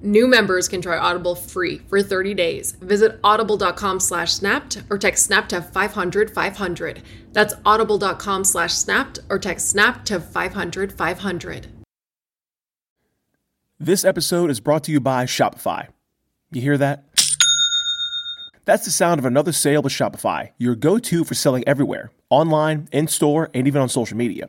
New members can try Audible free for 30 days. Visit audible.com slash snapped or text snap to 500 500. That's audible.com slash snapped or text snap to 500 500. This episode is brought to you by Shopify. You hear that? That's the sound of another sale with Shopify, your go to for selling everywhere online, in store, and even on social media.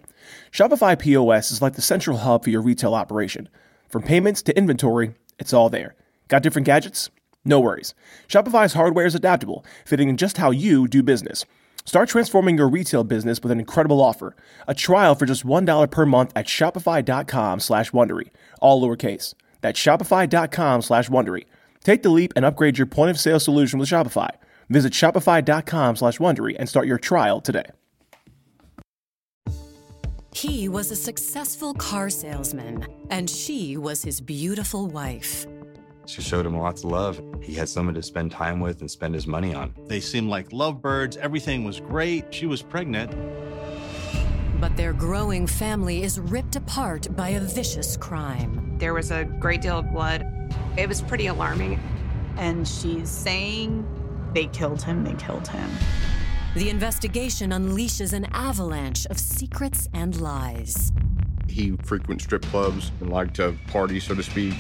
Shopify POS is like the central hub for your retail operation. From payments to inventory, it's all there. Got different gadgets? No worries. Shopify's hardware is adaptable, fitting in just how you do business. Start transforming your retail business with an incredible offer. A trial for just $1 per month at shopify.com slash Wondery, all lowercase. That's shopify.com slash Wondery. Take the leap and upgrade your point of sale solution with Shopify. Visit shopify.com slash Wondery and start your trial today. He was a successful car salesman, and she was his beautiful wife. She showed him lots of love. He had someone to spend time with and spend his money on. They seemed like lovebirds. Everything was great. She was pregnant. But their growing family is ripped apart by a vicious crime. There was a great deal of blood. It was pretty alarming. And she's saying they killed him, they killed him. The investigation unleashes an avalanche of secrets and lies. He frequents strip clubs and liked to party, so to speak.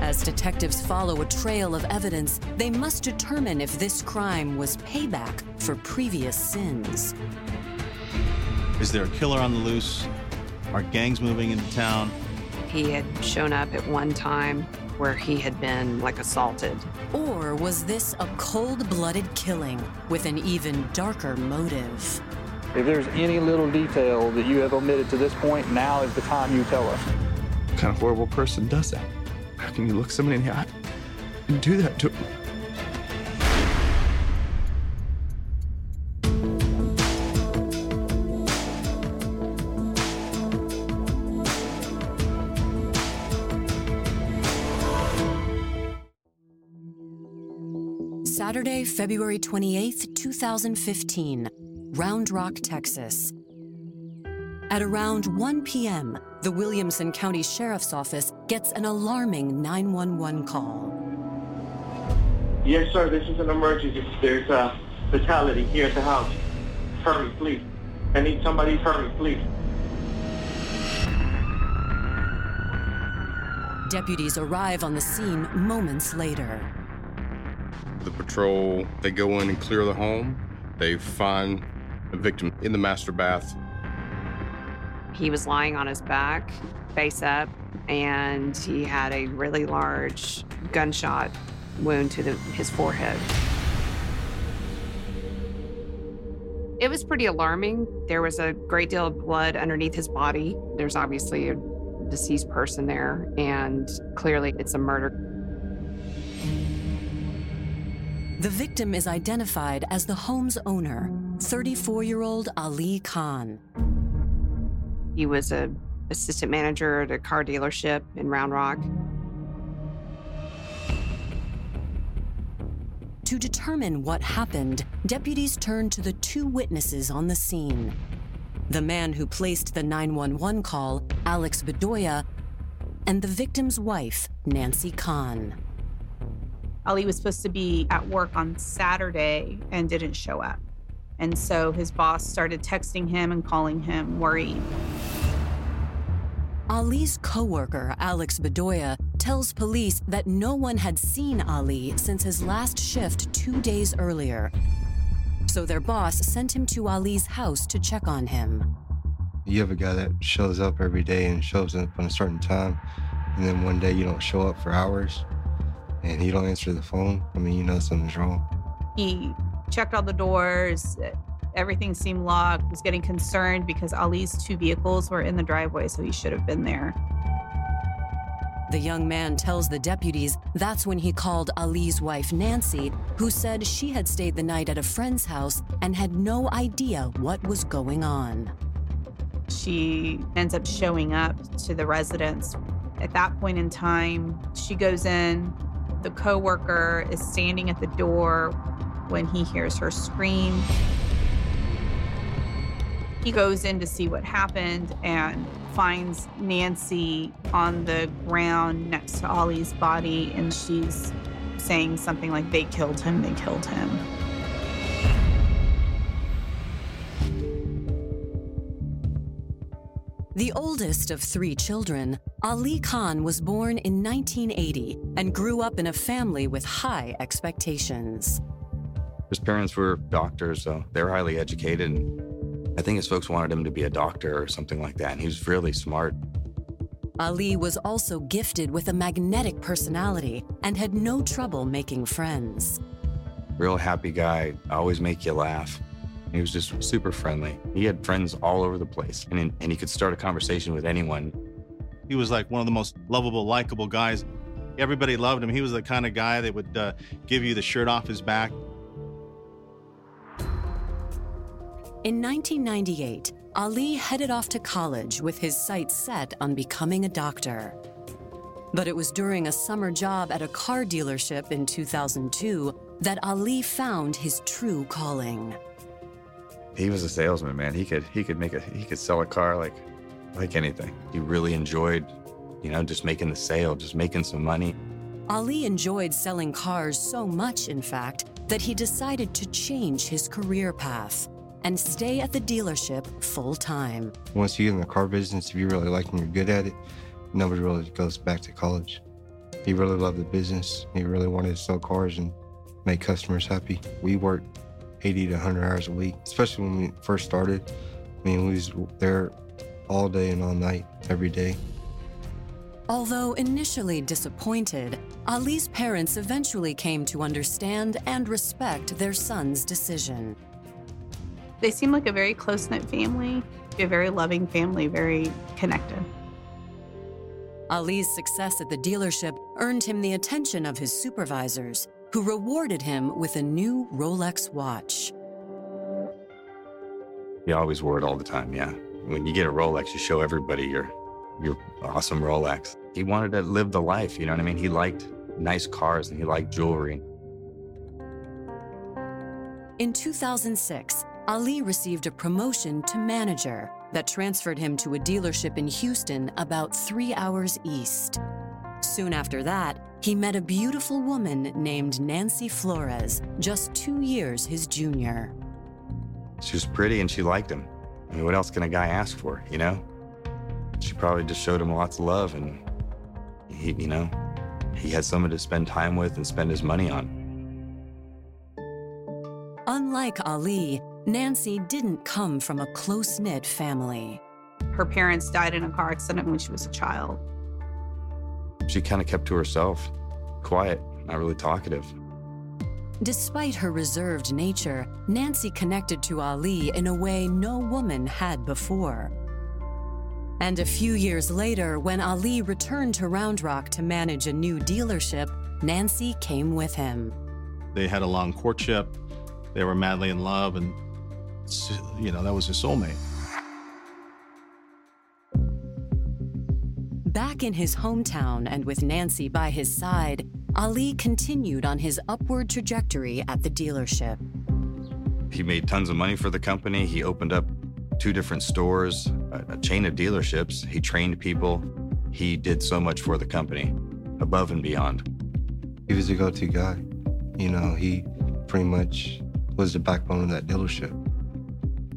As detectives follow a trail of evidence, they must determine if this crime was payback for previous sins. Is there a killer on the loose? Are gangs moving into town? He had shown up at one time where he had been like assaulted. Or was this a cold blooded killing with an even darker motive? If there's any little detail that you have omitted to this point, now is the time you tell us. What kind of horrible person does that? How can you look somebody in the eye and do that to them? Saturday, February 28th, 2015, Round Rock, Texas. At around 1 p.m., the Williamson County Sheriff's Office gets an alarming 911 call. Yes, sir, this is an emergency. There's a fatality here at the house. Hurry, please. I need somebody, hurry, please. Deputies arrive on the scene moments later. The patrol, they go in and clear the home. They find the victim in the master bath. He was lying on his back, face up, and he had a really large gunshot wound to the, his forehead. It was pretty alarming. There was a great deal of blood underneath his body. There's obviously a deceased person there, and clearly it's a murder. The victim is identified as the home's owner, 34 year old Ali Khan. He was a assistant manager at a car dealership in Round Rock. To determine what happened, deputies turned to the two witnesses on the scene the man who placed the 911 call, Alex Bedoya, and the victim's wife, Nancy Khan. Ali was supposed to be at work on Saturday and didn't show up. And so his boss started texting him and calling him worried. Ali's coworker, Alex Bedoya, tells police that no one had seen Ali since his last shift two days earlier. So their boss sent him to Ali's house to check on him. You have a guy that shows up every day and shows up on a certain time, and then one day you don't show up for hours and he don't answer the phone. I mean, you know something's wrong. He checked all the doors. Everything seemed locked. Was getting concerned because Ali's two vehicles were in the driveway, so he should have been there. The young man tells the deputies that's when he called Ali's wife, Nancy, who said she had stayed the night at a friend's house and had no idea what was going on. She ends up showing up to the residence. At that point in time, she goes in. The coworker is standing at the door when he hears her scream. He goes in to see what happened and finds Nancy on the ground next to Ali's body, and she's saying something like, They killed him, they killed him. The oldest of three children, Ali Khan was born in 1980 and grew up in a family with high expectations. His parents were doctors, so they were highly educated. And I think his folks wanted him to be a doctor or something like that. And he was really smart. Ali was also gifted with a magnetic personality and had no trouble making friends. Real happy guy, always make you laugh. He was just super friendly. He had friends all over the place, and, and he could start a conversation with anyone. He was like one of the most lovable, likable guys. Everybody loved him. He was the kind of guy that would uh, give you the shirt off his back. In 1998, Ali headed off to college with his sights set on becoming a doctor. But it was during a summer job at a car dealership in 2002 that Ali found his true calling he was a salesman, man. He could he could make a he could sell a car like like anything. He really enjoyed, you know, just making the sale, just making some money. Ali enjoyed selling cars so much, in fact, that he decided to change his career path and stay at the dealership full time. Once you get in the car business, if you really like and you're good at it, nobody really goes back to college. He really loved the business. He really wanted to sell cars and make customers happy. We worked 80 to 100 hours a week, especially when we first started. I mean, we was there all day and all night, every day. Although initially disappointed, Ali's parents eventually came to understand and respect their son's decision. They seem like a very close knit family, a very loving family, very connected. Ali's success at the dealership earned him the attention of his supervisors, who rewarded him with a new Rolex watch. He always wore it all the time, yeah. When you get a Rolex, you show everybody your your awesome Rolex. He wanted to live the life, you know what I mean? He liked nice cars and he liked jewelry. In 2006, Ali received a promotion to manager that transferred him to a dealership in Houston about three hours east. Soon after that, he met a beautiful woman named Nancy Flores, just two years his junior. She was pretty and she liked him. I mean, what else can a guy ask for, you know? She probably just showed him lots of love and he, you know, he had someone to spend time with and spend his money on. Unlike Ali, Nancy didn't come from a close knit family. Her parents died in a car accident when she was a child. She kind of kept to herself, quiet, not really talkative. Despite her reserved nature, Nancy connected to Ali in a way no woman had before. And a few years later, when Ali returned to Round Rock to manage a new dealership, Nancy came with him. They had a long courtship. They were madly in love, and, you know, that was his soulmate. Back in his hometown and with Nancy by his side, Ali continued on his upward trajectory at the dealership. He made tons of money for the company. He opened up two different stores, a, a chain of dealerships. He trained people. He did so much for the company, above and beyond. He was a go to guy. You know, he pretty much was the backbone of that dealership.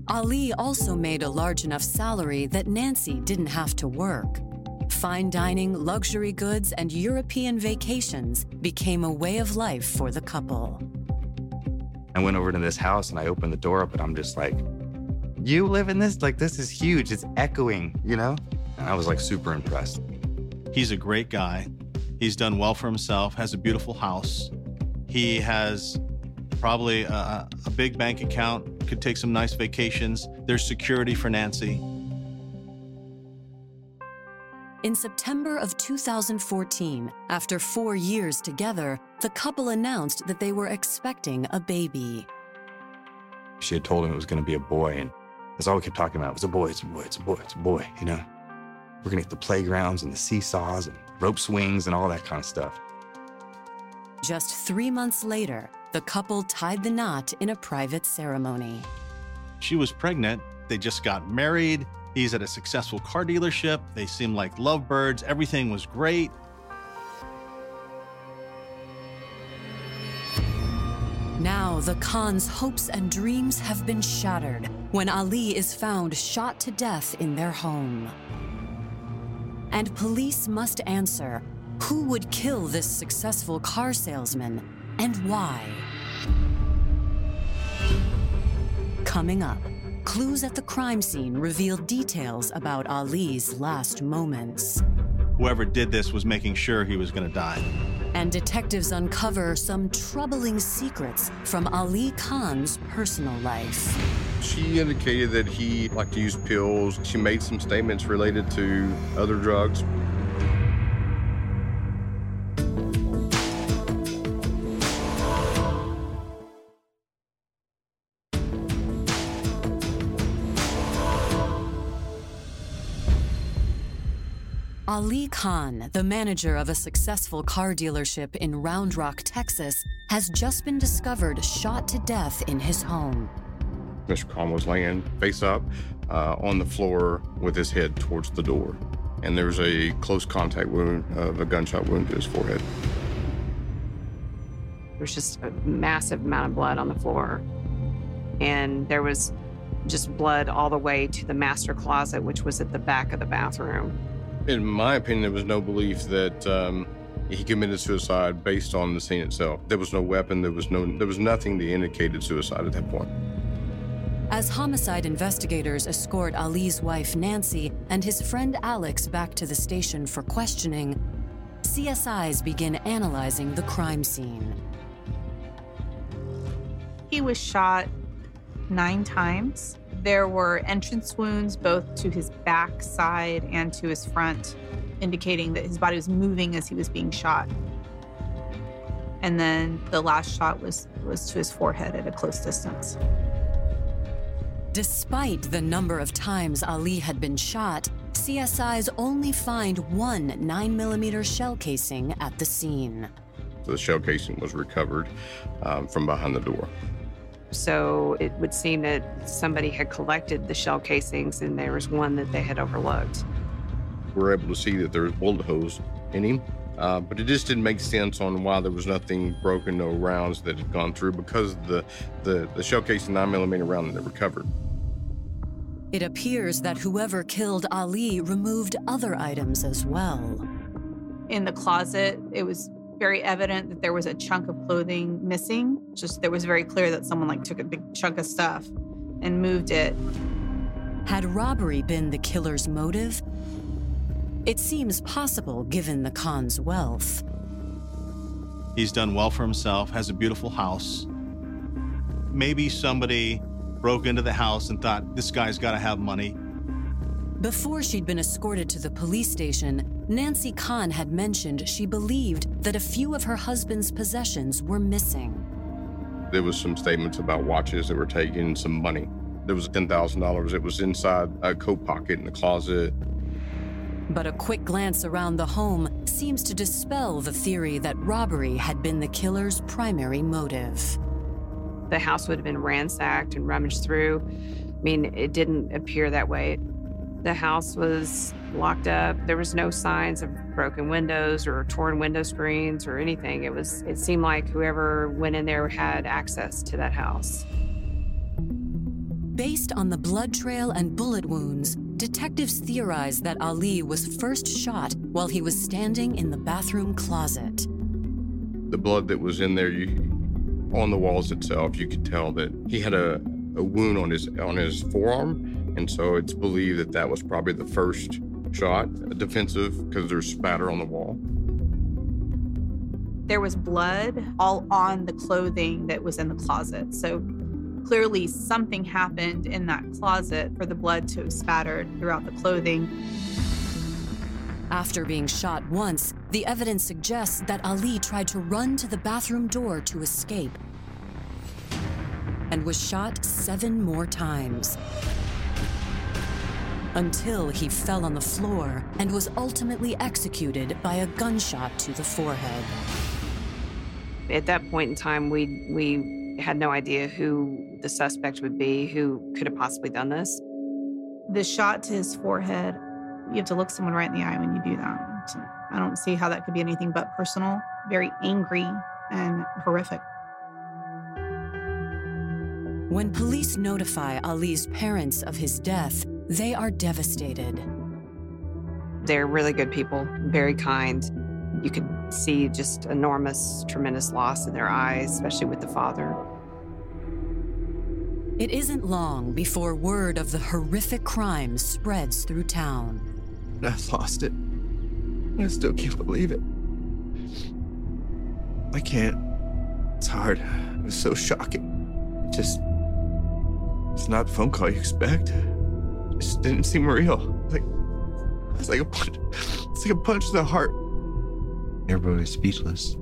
Ali also made a large enough salary that Nancy didn't have to work. Fine dining, luxury goods, and European vacations became a way of life for the couple. I went over to this house and I opened the door up, and I'm just like You live in this? Like, this is huge. It's echoing, you know? And I was like super impressed. He's a great guy. He's done well for himself, has a beautiful house. He has probably a, a big bank account, could take some nice vacations. There's security for Nancy. In September of 2014, after four years together, the couple announced that they were expecting a baby. She had told him it was going to be a boy, and that's all we kept talking about. It was a boy, it's a boy, it's a boy, it's a boy, you know? We're going to get the playgrounds and the seesaws and rope swings and all that kind of stuff. Just three months later, the couple tied the knot in a private ceremony. She was pregnant. They just got married. He's at a successful car dealership. They seem like lovebirds. Everything was great. Now, the Khan's hopes and dreams have been shattered when Ali is found shot to death in their home. And police must answer who would kill this successful car salesman and why? Coming up, clues at the crime scene reveal details about Ali's last moments. Whoever did this was making sure he was going to die. And detectives uncover some troubling secrets from Ali Khan's personal life. She indicated that he liked to use pills. She made some statements related to other drugs. Ali Khan, the manager of a successful car dealership in Round Rock, Texas, has just been discovered shot to death in his home. Mr. Khan was laying face up uh, on the floor with his head towards the door. And there was a close contact wound of a gunshot wound to his forehead. There was just a massive amount of blood on the floor. And there was just blood all the way to the master closet, which was at the back of the bathroom. In my opinion, there was no belief that um, he committed suicide based on the scene itself. There was no weapon. There was no. There was nothing that indicated suicide at that point. As homicide investigators escort Ali's wife Nancy and his friend Alex back to the station for questioning, CSIs begin analyzing the crime scene. He was shot nine times. There were entrance wounds both to his back side and to his front, indicating that his body was moving as he was being shot. And then the last shot was, was to his forehead at a close distance. Despite the number of times Ali had been shot, CSIs only find one 9mm shell casing at the scene. The shell casing was recovered um, from behind the door. So it would seem that somebody had collected the shell casings and there was one that they had overlooked. We were able to see that there was bullet holes in him, uh, but it just didn't make sense on why there was nothing broken, no rounds that had gone through because the, the, the shell casing 9mm round that they recovered. It appears that whoever killed Ali removed other items as well. In the closet, it was very evident that there was a chunk of clothing missing. Just there was very clear that someone like took a big chunk of stuff and moved it. Had robbery been the killer's motive? It seems possible given the Khan's wealth. He's done well for himself, has a beautiful house. Maybe somebody broke into the house and thought, this guy's got to have money. Before she'd been escorted to the police station, Nancy Khan had mentioned she believed that a few of her husband's possessions were missing. There was some statements about watches that were taken, some money. There was $10,000. It was inside a coat pocket in the closet. But a quick glance around the home seems to dispel the theory that robbery had been the killer's primary motive. The house would have been ransacked and rummaged through. I mean, it didn't appear that way. The house was locked up. There was no signs of broken windows or torn window screens or anything. It was it seemed like whoever went in there had access to that house. Based on the blood trail and bullet wounds, detectives theorized that Ali was first shot while he was standing in the bathroom closet. The blood that was in there, you, on the walls itself, you could tell that he had a, a wound on his on his forearm, and so it's believed that that was probably the first shot, defensive, because there's spatter on the wall. There was blood all on the clothing that was in the closet. So clearly something happened in that closet for the blood to have spattered throughout the clothing. After being shot once, the evidence suggests that Ali tried to run to the bathroom door to escape and was shot seven more times until he fell on the floor and was ultimately executed by a gunshot to the forehead. At that point in time, we we had no idea who the suspect would be, who could have possibly done this. The shot to his forehead, you have to look someone right in the eye when you do that. I don't see how that could be anything but personal, very angry and horrific. When police notify Ali's parents of his death, they are devastated. They're really good people, very kind. You could see just enormous, tremendous loss in their eyes, especially with the father. It isn't long before word of the horrific crime spreads through town. I lost it. I still can't believe it. I can't. It's hard. It was so shocking. It just. It's not the phone call you expect. It just didn't seem real. Like. It's like a punch. It's like a punch to the heart. Everybody was speechless.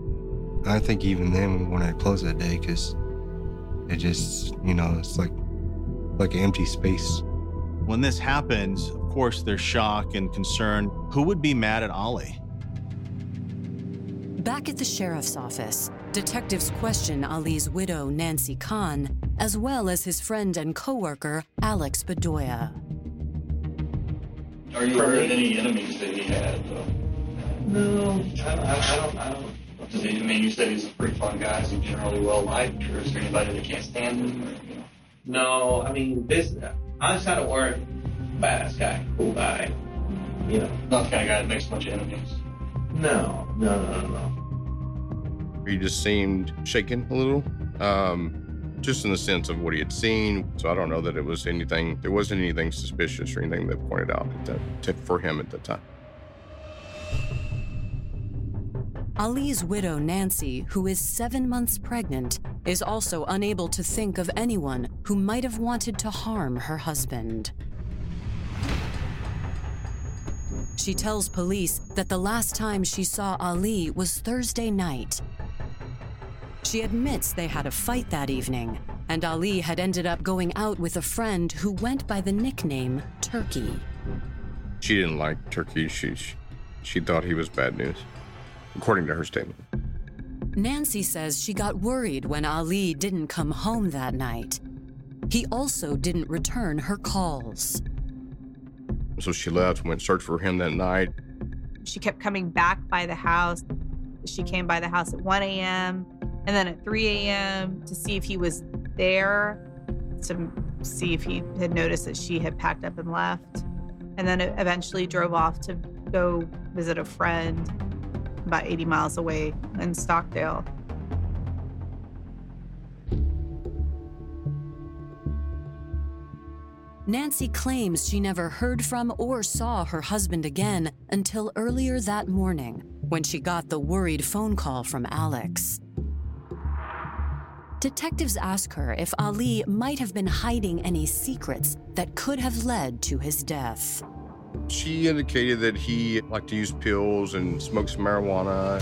I think even then when I closed that day, because it just, you know, it's like like an empty space. When this happens, of course, there's shock and concern. Who would be mad at Ali? Back at the sheriff's office, detectives question Ali's widow, Nancy Khan, as well as his friend and coworker, Alex Bedoya. Are you aware of any enemies that he had? Though? No, I, I, I don't. I don't. Does he, I mean, you said he's a pretty fun guy. Is he generally well liked, or is there anybody that can't stand him? Or, you know? No, I mean this. Honestly, I don't worry. Badass guy, cool guy. You know, not the kind of guy that makes a bunch of enemies. No, no, no, no, no. He just seemed shaken a little, um, just in the sense of what he had seen. So I don't know that it was anything. There wasn't anything suspicious or anything that pointed out for him at the time. Ali's widow, Nancy, who is seven months pregnant, is also unable to think of anyone who might have wanted to harm her husband. She tells police that the last time she saw Ali was Thursday night. She admits they had a fight that evening, and Ali had ended up going out with a friend who went by the nickname Turkey. She didn't like Turkey. She, she thought he was bad news, according to her statement. Nancy says she got worried when Ali didn't come home that night. He also didn't return her calls. So she left, went search for him that night. She kept coming back by the house. She came by the house at 1 a.m. and then at 3 a.m. to see if he was there, to see if he had noticed that she had packed up and left. And then eventually drove off to go visit a friend about 80 miles away in Stockdale. Nancy claims she never heard from or saw her husband again until earlier that morning when she got the worried phone call from Alex. Detectives ask her if Ali might have been hiding any secrets that could have led to his death. She indicated that he liked to use pills and smoke some marijuana.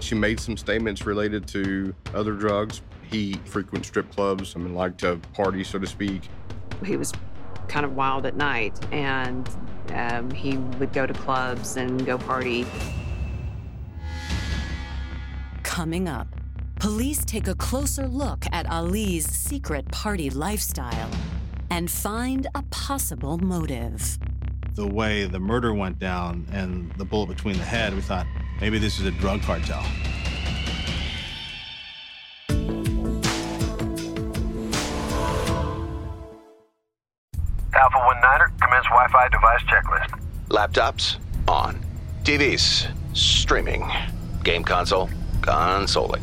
She made some statements related to other drugs. He frequent strip clubs, I mean, liked to party, so to speak. He was kind of wild at night, and um, he would go to clubs and go party. Coming up, police take a closer look at Ali's secret party lifestyle and find a possible motive. The way the murder went down and the bullet between the head, we thought maybe this is a drug cartel. Alpha 1 Niner, commence Wi Fi device checklist. Laptops, on. TVs, streaming. Game console, consoling.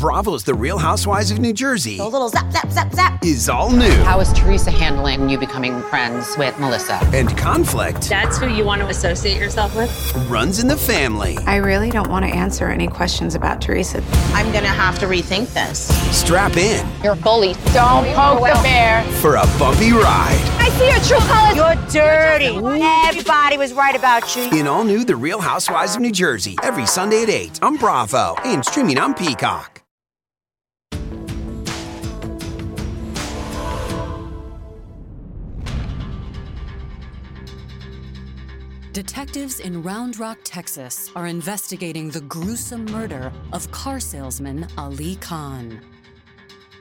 Bravo's The Real Housewives of New Jersey A little zap, zap, zap, zap. is all new. How is Teresa handling you becoming friends with Melissa? And conflict That's who you want to associate yourself with? runs in the family. I really don't want to answer any questions about Teresa. I'm gonna have to rethink this. Strap in You're a bully. Don't poke the bear. for a bumpy ride. I see your true colors. You're dirty. Everybody was right about you. In all new The Real Housewives of New Jersey, every Sunday at 8 on Bravo and streaming on Peacock. Detectives in Round Rock, Texas are investigating the gruesome murder of car salesman Ali Khan.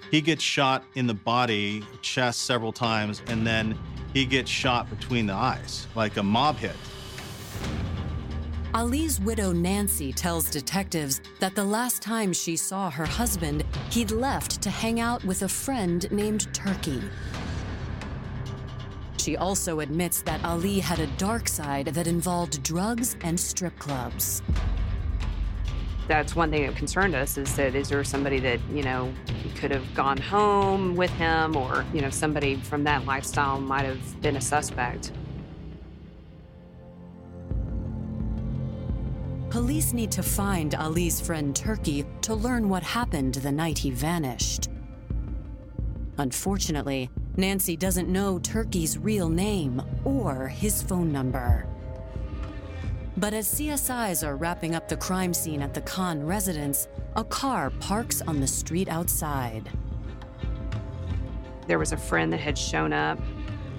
He gets shot in the body, chest several times, and then he gets shot between the eyes, like a mob hit. Ali's widow Nancy tells detectives that the last time she saw her husband, he'd left to hang out with a friend named Turkey. She also admits that Ali had a dark side that involved drugs and strip clubs. That's one thing that concerned us is that is there somebody that, you know, could have gone home with him or, you know, somebody from that lifestyle might have been a suspect. Police need to find Ali's friend Turkey to learn what happened the night he vanished. Unfortunately, Nancy doesn't know Turkey's real name or his phone number. But as CSIs are wrapping up the crime scene at the Khan residence, a car parks on the street outside. There was a friend that had shown up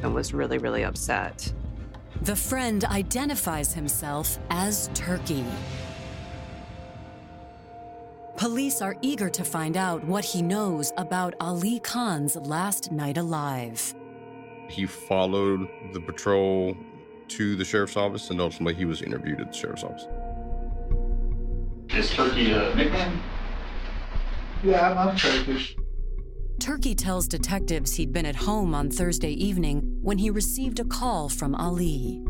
and was really, really upset. The friend identifies himself as Turkey. Police are eager to find out what he knows about Ali Khan's last night alive. He followed the patrol to the sheriff's office, and ultimately he was interviewed at the sheriff's office. Is Turkey a nickname? Yeah, I'm, I'm Turkish. Turkey tells detectives he'd been at home on Thursday evening when he received a call from Ali.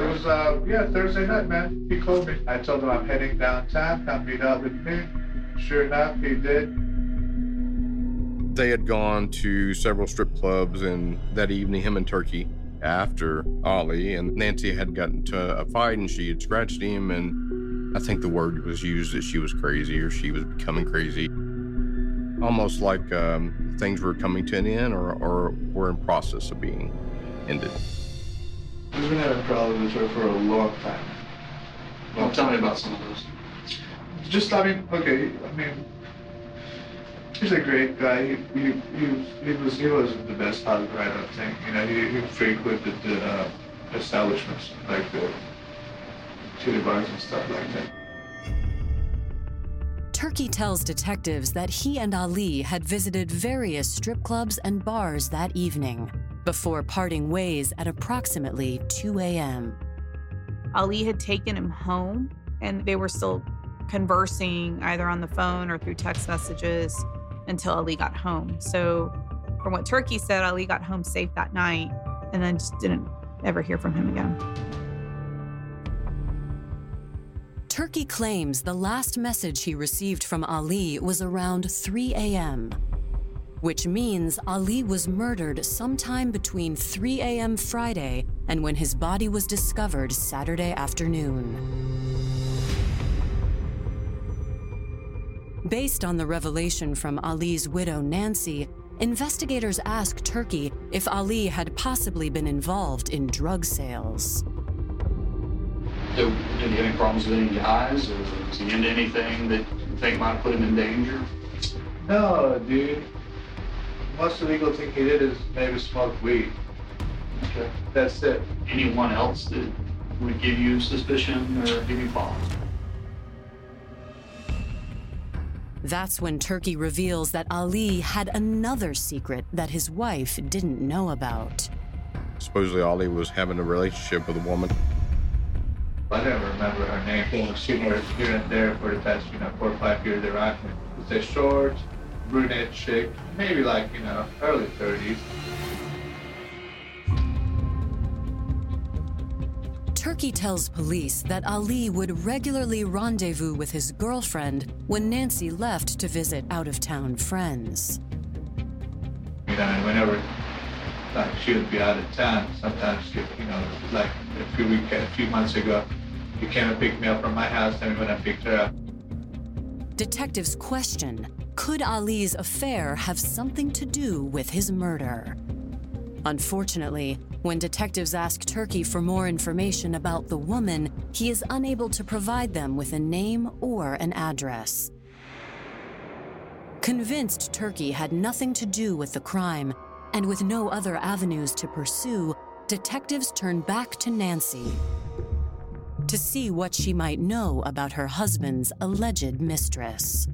It was, uh, yeah, Thursday night, man. He called me. I told him I'm heading downtown. Come meet up with me. Sure enough, he did. They had gone to several strip clubs, and that evening, him and Turkey, after Ali and Nancy had gotten into a fight, and she had scratched him, and I think the word was used that she was crazy or she was becoming crazy. Almost like um, things were coming to an end or, or were in process of being ended. He's been having problems with her for a long time. Well, tell me about some of those. Just, I mean, okay, I mean, he's a great guy. He, he, he, he was he wasn't the best husband, I don't think. You know, he, he frequented the uh, establishments like the chili bars and stuff like that. Turkey tells detectives that he and Ali had visited various strip clubs and bars that evening before parting ways at approximately 2 a.m. Ali had taken him home and they were still conversing either on the phone or through text messages until Ali got home. So, from what Turkey said, Ali got home safe that night and then just didn't ever hear from him again. Turkey claims the last message he received from Ali was around 3 a.m., which means Ali was murdered sometime between 3 a.m. Friday and when his body was discovered Saturday afternoon. Based on the revelation from Ali's widow, Nancy, investigators asked Turkey if Ali had possibly been involved in drug sales. Did, did he have any problems with any guys, or was he into anything that you think might put him in danger? No, dude. Most illegal thing he did is maybe smoke weed. Okay. That's it. Anyone else that would give you suspicion or give you pause? That's when Turkey reveals that Ali had another secret that his wife didn't know about. Supposedly, Ali was having a relationship with a woman. I don't remember her name. I've seen her here and there for the past, you know, four or five years around. It's a short, brunette chick, maybe like, you know, early 30s. Turkey tells police that Ali would regularly rendezvous with his girlfriend when Nancy left to visit out of town friends. You know, and whenever like she would be out of town, sometimes you know, like a few week, a few months ago, she came and picked me up from my house, and when I picked her up, Detectives question could Ali's affair have something to do with his murder? Unfortunately, when detectives ask Turkey for more information about the woman, he is unable to provide them with a name or an address. Convinced Turkey had nothing to do with the crime, and with no other avenues to pursue, detectives turn back to Nancy to see what she might know about her husband's alleged mistress.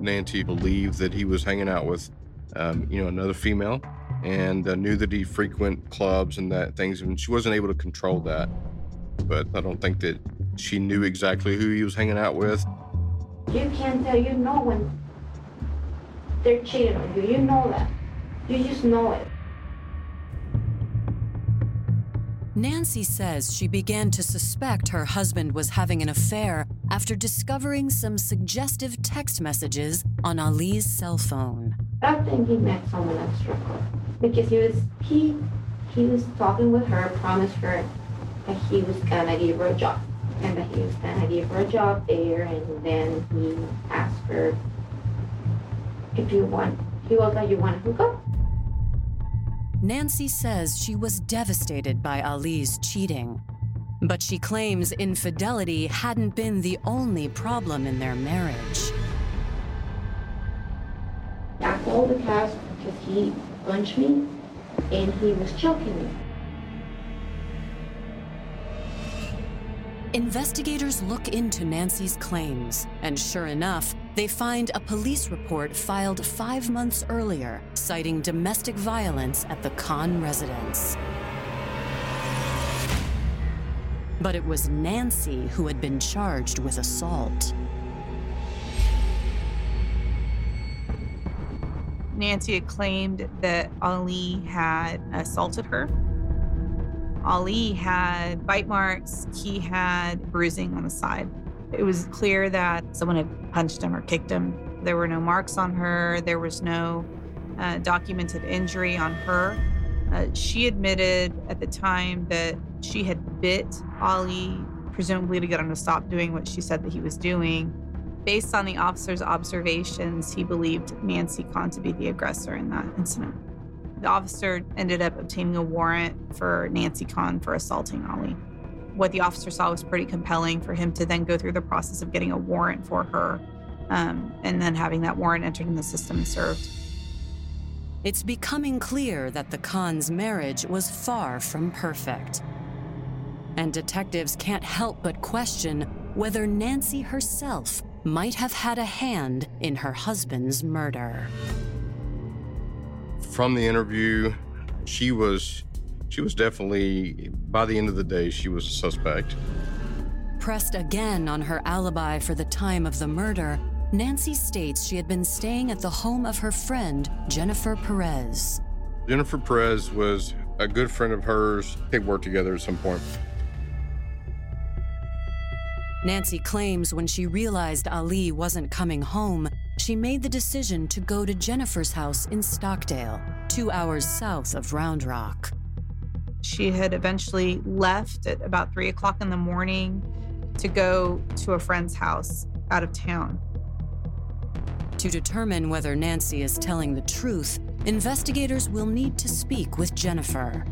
Nancy believed that he was hanging out with, um, you know, another female, and uh, knew that he frequent clubs and that things, and she wasn't able to control that. But I don't think that she knew exactly who he was hanging out with. You can't tell. You know when they're cheating on you. You know that. You just know it. Nancy says she began to suspect her husband was having an affair after discovering some suggestive text messages on Ali's cell phone. I think he met someone at strip club because he was he he was talking with her, promised her that he was gonna give her a job and that he was gonna give her a job there, and then he asked her if you want. He was like, "You want to hook up?" Nancy says she was devastated by Ali's cheating, but she claims infidelity hadn't been the only problem in their marriage. I called the cops because he punched me and he was choking me. Investigators look into Nancy's claims, and sure enough, they find a police report filed five months earlier citing domestic violence at the Khan residence. But it was Nancy who had been charged with assault. Nancy had claimed that Ali had assaulted her. Ali had bite marks, he had bruising on the side. It was clear that someone had punched him or kicked him. There were no marks on her, there was no uh, documented injury on her. Uh, she admitted at the time that she had bit Ali, presumably to get him to stop doing what she said that he was doing. Based on the officer's observations, he believed Nancy Khan to be the aggressor in that incident. The officer ended up obtaining a warrant for Nancy Khan for assaulting Ali. What the officer saw was pretty compelling for him to then go through the process of getting a warrant for her um, and then having that warrant entered in the system and served. It's becoming clear that the Khan's marriage was far from perfect. And detectives can't help but question whether Nancy herself might have had a hand in her husband's murder. From the interview, she was she was definitely by the end of the day she was a suspect. Pressed again on her alibi for the time of the murder, Nancy states she had been staying at the home of her friend, Jennifer Perez. Jennifer Perez was a good friend of hers. They worked together at some point. Nancy claims when she realized Ali wasn't coming home, she made the decision to go to Jennifer's house in Stockdale, two hours south of Round Rock. She had eventually left at about three o'clock in the morning to go to a friend's house out of town. To determine whether Nancy is telling the truth, investigators will need to speak with Jennifer.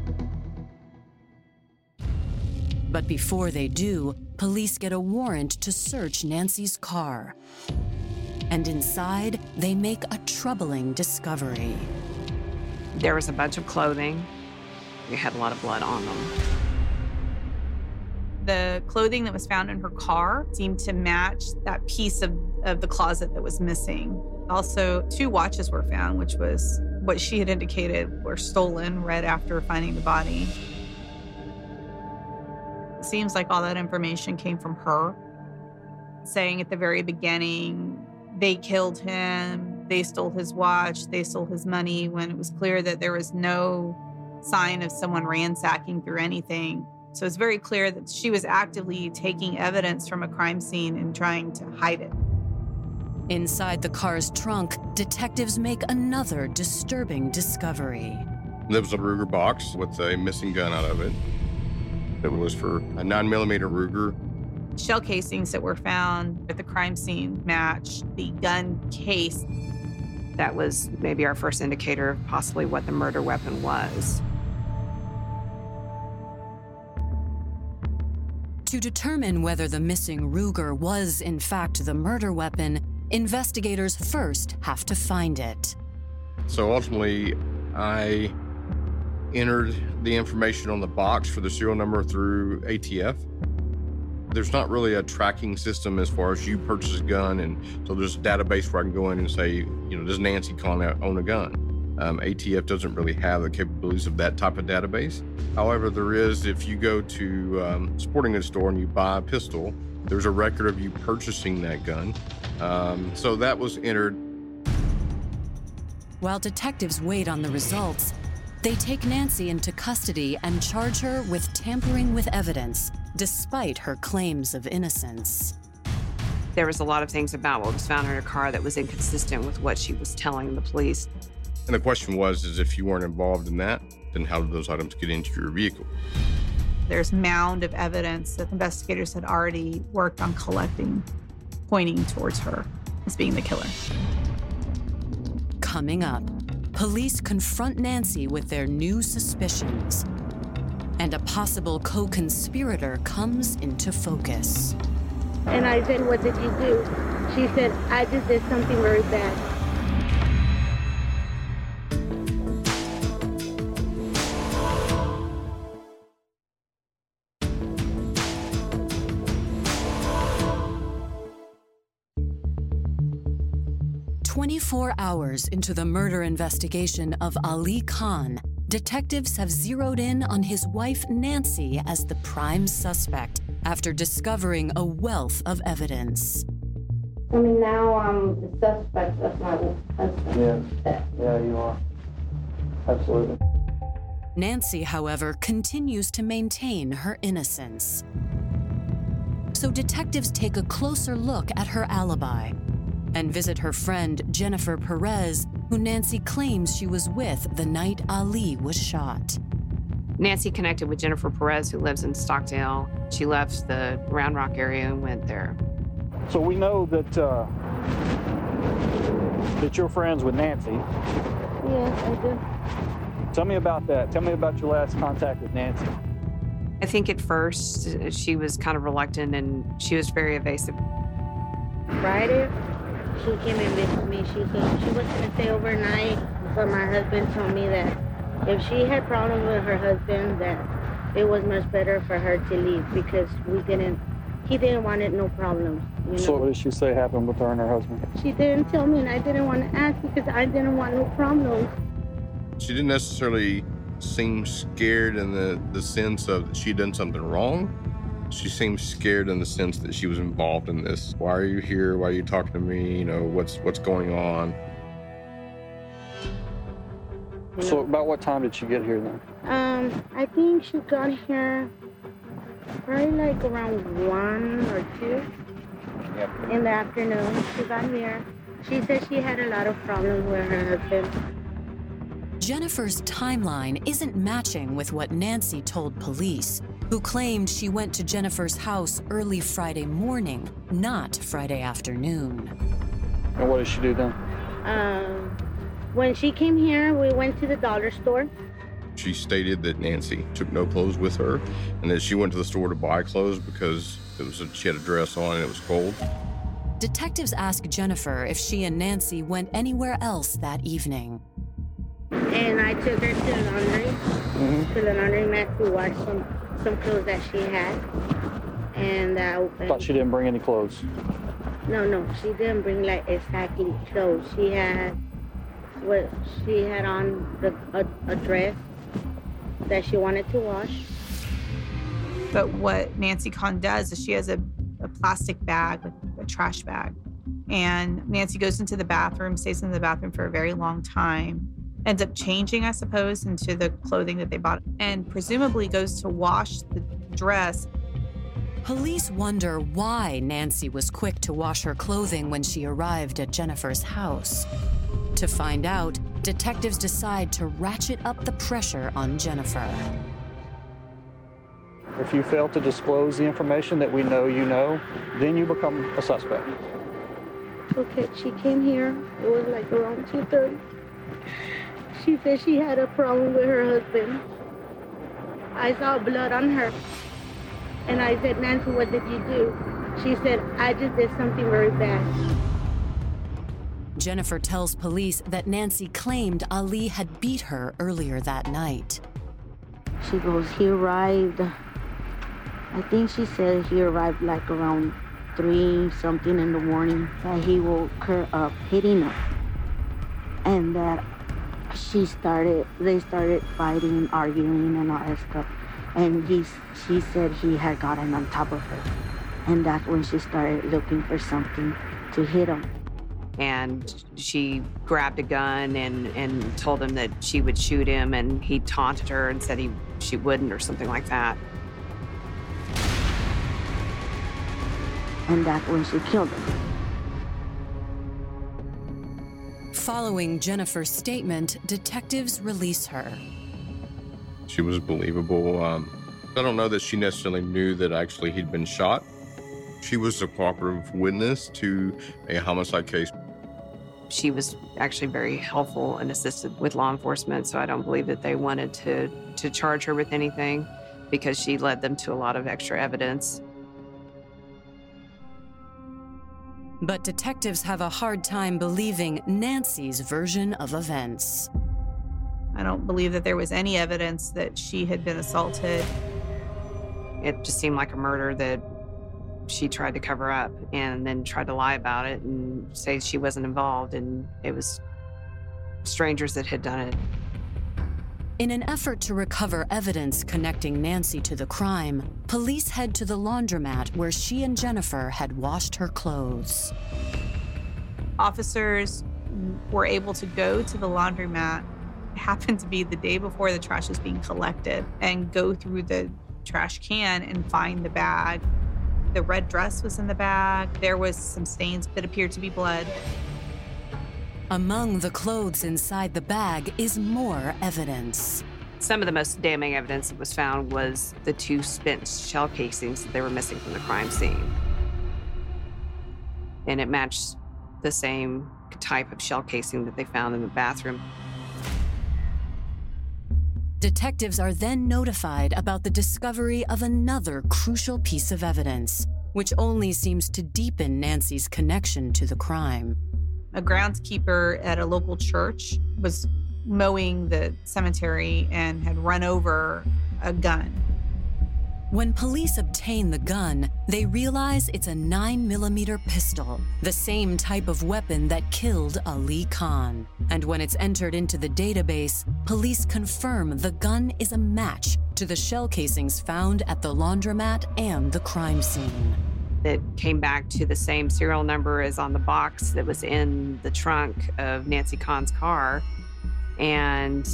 But before they do, police get a warrant to search Nancy's car. And inside, they make a troubling discovery. There was a bunch of clothing. We had a lot of blood on them. The clothing that was found in her car seemed to match that piece of, of the closet that was missing. Also, two watches were found, which was what she had indicated were stolen right after finding the body. It seems like all that information came from her, saying at the very beginning, they killed him, they stole his watch, they stole his money, when it was clear that there was no sign of someone ransacking through anything. So it's very clear that she was actively taking evidence from a crime scene and trying to hide it. Inside the car's trunk, detectives make another disturbing discovery. There was a Ruger box with a missing gun out of it. It was for a 9mm Ruger. Shell casings that were found at the crime scene match the gun case. That was maybe our first indicator of possibly what the murder weapon was. To determine whether the missing Ruger was in fact the murder weapon, investigators first have to find it. So ultimately, I entered the information on the box for the serial number through ATF. There's not really a tracking system as far as you purchase a gun, and so there's a database where I can go in and say, you know, does Nancy Khan own a gun? Um, ATF doesn't really have the capabilities of that type of database. However, there is if you go to um, sporting goods store and you buy a pistol, there's a record of you purchasing that gun. Um, so that was entered. While detectives wait on the results, they take Nancy into custody and charge her with tampering with evidence, despite her claims of innocence. There was a lot of things about what was found in her car that was inconsistent with what she was telling the police. And the question was, is if you weren't involved in that, then how did those items get into your vehicle? There's a mound of evidence that investigators had already worked on collecting, pointing towards her as being the killer. Coming up, police confront Nancy with their new suspicions, and a possible co conspirator comes into focus. And I said, What did you do? She said, I just did something very bad. Twenty-four hours into the murder investigation of Ali Khan, detectives have zeroed in on his wife Nancy as the prime suspect after discovering a wealth of evidence. I mean, now I'm the suspect of my husband. Yeah, yeah, you are. Absolutely. Nancy, however, continues to maintain her innocence. So detectives take a closer look at her alibi and visit her friend Jennifer Perez, who Nancy claims she was with the night Ali was shot. Nancy connected with Jennifer Perez, who lives in Stockdale. She left the Round Rock area and went there. So we know that uh, that you're friends with Nancy. Yes, I do. Tell me about that. Tell me about your last contact with Nancy. I think at first she was kind of reluctant and she was very evasive. Friday, she came and visited me. She said she was gonna stay overnight, but my husband told me that if she had problems with her husband, that it was much better for her to leave because we didn't. He didn't want it no problems. You know? So what did she say happened with her and her husband? She didn't tell me, and I didn't want to ask because I didn't want no problems. She didn't necessarily seem scared in the, the sense of that she'd done something wrong. She seemed scared in the sense that she was involved in this. Why are you here? Why are you talking to me? You know, what's what's going on? So about what time did she get here then? Um, I think she got here probably like around one or two in the afternoon. She got here. She said she had a lot of problems with her husband. Jennifer's timeline isn't matching with what Nancy told police, who claimed she went to Jennifer's house early Friday morning, not Friday afternoon. And what did she do then? Um, when she came here, we went to the dollar store. She stated that Nancy took no clothes with her, and that she went to the store to buy clothes because it was a, she had a dress on and it was cold. Detectives asked Jennifer if she and Nancy went anywhere else that evening. And I took her to the laundry, to the laundromat to wash some, some clothes that she had. And uh, Thought she didn't bring any clothes. no, no, she didn't bring like exactly clothes. She had what she had on the a, a dress that she wanted to wash. But what Nancy Khan does is she has a, a plastic bag, a trash bag. And Nancy goes into the bathroom, stays in the bathroom for a very long time, ends up changing, I suppose, into the clothing that they bought, and presumably goes to wash the dress. Police wonder why Nancy was quick to wash her clothing when she arrived at Jennifer's house. To find out, detectives decide to ratchet up the pressure on Jennifer. If you fail to disclose the information that we know you know, then you become a suspect. Okay, she came here. It was like around 2.30. She said she had a problem with her husband. I saw blood on her. And I said, Nancy, what did you do? She said, I just did something very bad. Jennifer tells police that Nancy claimed Ali had beat her earlier that night. She goes, he arrived. I think she said he arrived like around three something in the morning. That he woke her up, hitting her, and that she started. They started fighting and arguing and all that stuff. And he, she said he had gotten on top of her, and that's when she started looking for something to hit him and she grabbed a gun and, and told him that she would shoot him and he taunted her and said he she wouldn't or something like that. And that's when she killed him. Following Jennifer's statement, detectives release her. She was believable. Um, I don't know that she necessarily knew that actually he'd been shot. She was a cooperative witness to a homicide case she was actually very helpful and assisted with law enforcement. So I don't believe that they wanted to to charge her with anything because she led them to a lot of extra evidence. But detectives have a hard time believing Nancy's version of events. I don't believe that there was any evidence that she had been assaulted. It just seemed like a murder that she tried to cover up and then tried to lie about it and say she wasn't involved and it was strangers that had done it. In an effort to recover evidence connecting Nancy to the crime, police head to the laundromat where she and Jennifer had washed her clothes. Officers were able to go to the laundromat. It happened to be the day before the trash was being collected and go through the trash can and find the bag the red dress was in the bag. There was some stains that appeared to be blood. Among the clothes inside the bag is more evidence. Some of the most damning evidence that was found was the two spent shell casings that they were missing from the crime scene. And it matched the same type of shell casing that they found in the bathroom. Detectives are then notified about the discovery of another crucial piece of evidence, which only seems to deepen Nancy's connection to the crime. A groundskeeper at a local church was mowing the cemetery and had run over a gun when police obtain the gun, they realize it's a 9mm pistol, the same type of weapon that killed Ali Khan. And when it's entered into the database, police confirm the gun is a match to the shell casings found at the laundromat and the crime scene. It came back to the same serial number as on the box that was in the trunk of Nancy Khan's car, and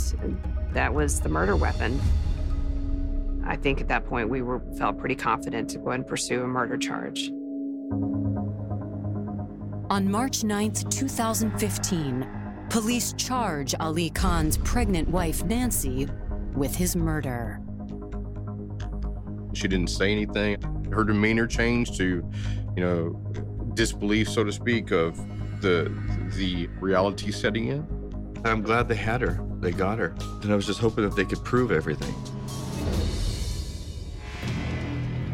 that was the murder weapon. I think at that point we were felt pretty confident to go and pursue a murder charge. On March 9th, 2015, police charge Ali Khan's pregnant wife Nancy with his murder. She didn't say anything. Her demeanor changed to, you know, disbelief, so to speak, of the the reality setting in. I'm glad they had her. They got her. And I was just hoping that they could prove everything.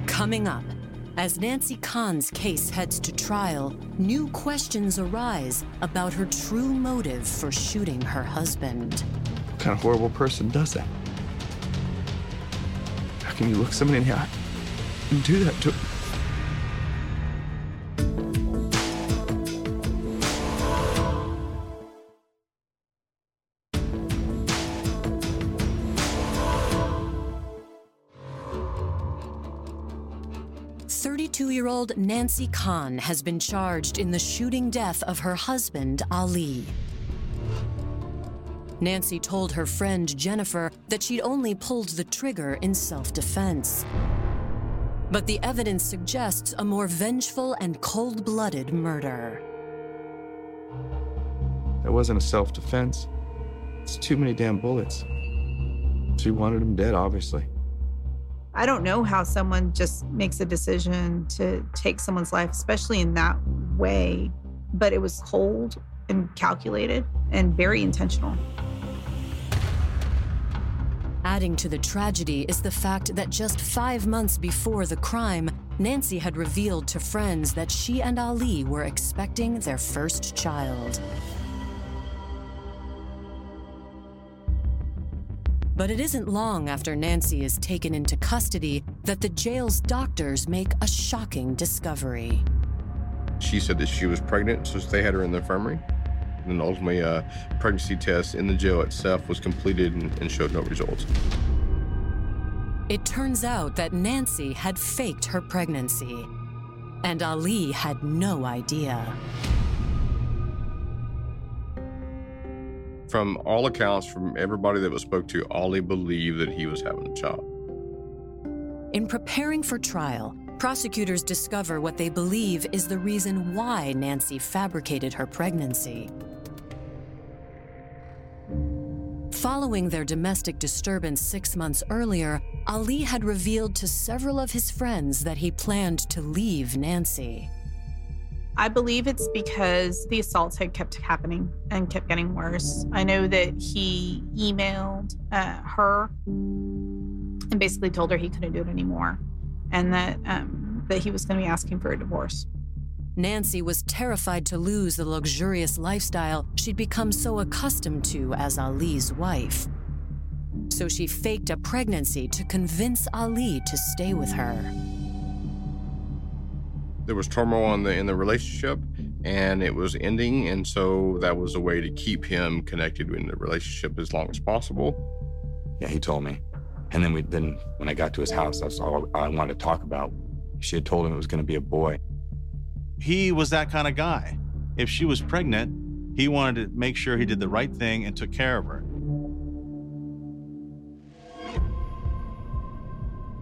Coming up, as Nancy Khan's case heads to trial, new questions arise about her true motive for shooting her husband. What kind of horrible person does that? How can you look somebody in the eye and do that to 32 year old Nancy Khan has been charged in the shooting death of her husband, Ali. Nancy told her friend Jennifer that she'd only pulled the trigger in self defense. But the evidence suggests a more vengeful and cold blooded murder. That wasn't a self defense. It's too many damn bullets. She wanted him dead, obviously. I don't know how someone just makes a decision to take someone's life, especially in that way, but it was cold and calculated and very intentional. Adding to the tragedy is the fact that just five months before the crime, Nancy had revealed to friends that she and Ali were expecting their first child. But it isn't long after Nancy is taken into custody that the jail's doctors make a shocking discovery. She said that she was pregnant, so they had her in the infirmary. And ultimately, a pregnancy test in the jail itself was completed and, and showed no results. It turns out that Nancy had faked her pregnancy, and Ali had no idea. From all accounts, from everybody that was spoke to, Ali believed that he was having a child. In preparing for trial, prosecutors discover what they believe is the reason why Nancy fabricated her pregnancy. Following their domestic disturbance six months earlier, Ali had revealed to several of his friends that he planned to leave Nancy. I believe it's because the assaults had kept happening and kept getting worse. I know that he emailed uh, her and basically told her he couldn't do it anymore, and that um, that he was going to be asking for a divorce. Nancy was terrified to lose the luxurious lifestyle she'd become so accustomed to as Ali's wife. So she faked a pregnancy to convince Ali to stay with her. There was turmoil in the in the relationship, and it was ending, and so that was a way to keep him connected in the relationship as long as possible. Yeah, he told me, and then we then when I got to his house, that's all I wanted to talk about. She had told him it was going to be a boy. He was that kind of guy. If she was pregnant, he wanted to make sure he did the right thing and took care of her.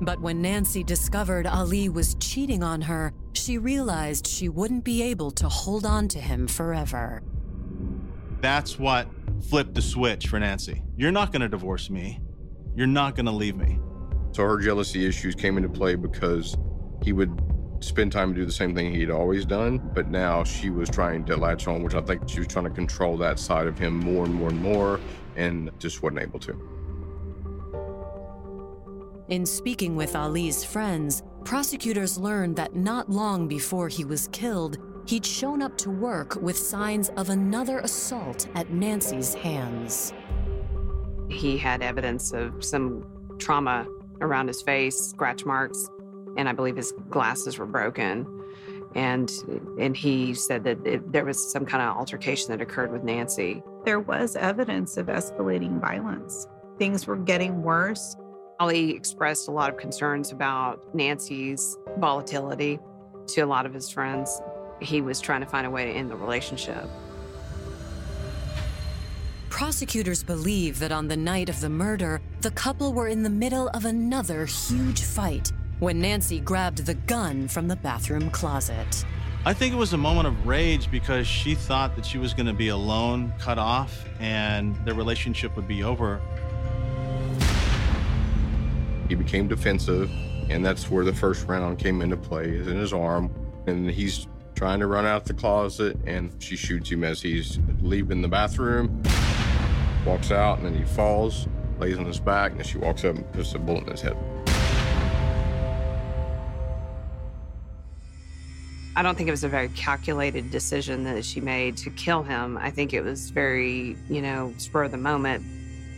But when Nancy discovered Ali was cheating on her, she realized she wouldn't be able to hold on to him forever. That's what flipped the switch for Nancy. You're not going to divorce me. You're not going to leave me. So her jealousy issues came into play because he would spend time to do the same thing he'd always done, but now she was trying to latch on, which I think she was trying to control that side of him more and more and more, and just wasn't able to. In speaking with Ali's friends, prosecutors learned that not long before he was killed, he'd shown up to work with signs of another assault at Nancy's hands. He had evidence of some trauma around his face, scratch marks, and I believe his glasses were broken. And and he said that it, there was some kind of altercation that occurred with Nancy. There was evidence of escalating violence. Things were getting worse. Ali expressed a lot of concerns about Nancy's volatility to a lot of his friends. He was trying to find a way to end the relationship. Prosecutors believe that on the night of the murder, the couple were in the middle of another huge fight when Nancy grabbed the gun from the bathroom closet. I think it was a moment of rage because she thought that she was going to be alone, cut off, and their relationship would be over. He became defensive, and that's where the first round came into play, is in his arm. And he's trying to run out the closet, and she shoots him as he's leaving the bathroom. Walks out, and then he falls, lays on his back, and she walks up and puts a bullet in his head. I don't think it was a very calculated decision that she made to kill him. I think it was very, you know, spur of the moment.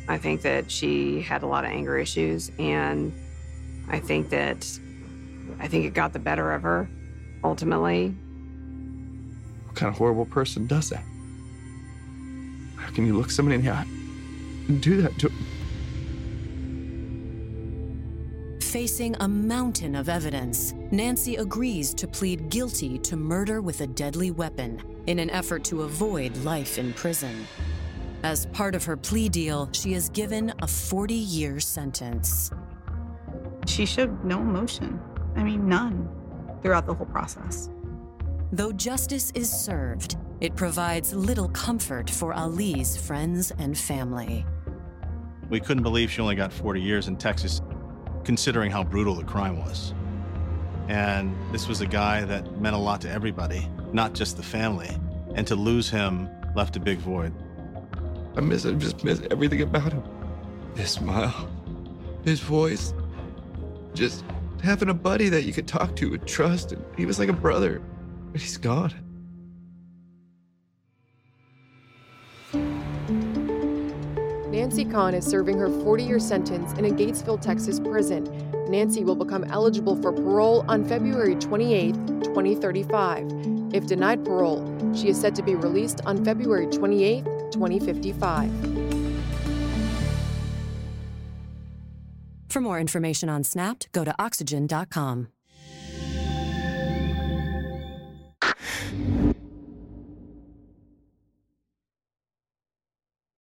I think that she had a lot of anger issues and I think that I think it got the better of her ultimately. What kind of horrible person does that? How can you look somebody in the eye and do that to Facing a mountain of evidence, Nancy agrees to plead guilty to murder with a deadly weapon in an effort to avoid life in prison. As part of her plea deal, she is given a 40 year sentence. She showed no emotion. I mean, none throughout the whole process. Though justice is served, it provides little comfort for Ali's friends and family. We couldn't believe she only got 40 years in Texas, considering how brutal the crime was. And this was a guy that meant a lot to everybody, not just the family. And to lose him left a big void. I miss him, just miss everything about him. His smile, his voice, just having a buddy that you could talk to and trust. And he was like a brother, but he's gone. Nancy Khan is serving her 40 year sentence in a Gatesville, Texas prison. Nancy will become eligible for parole on February 28, 2035. If denied parole, she is set to be released on February 28, 2055. For more information on Snapped, go to oxygen.com.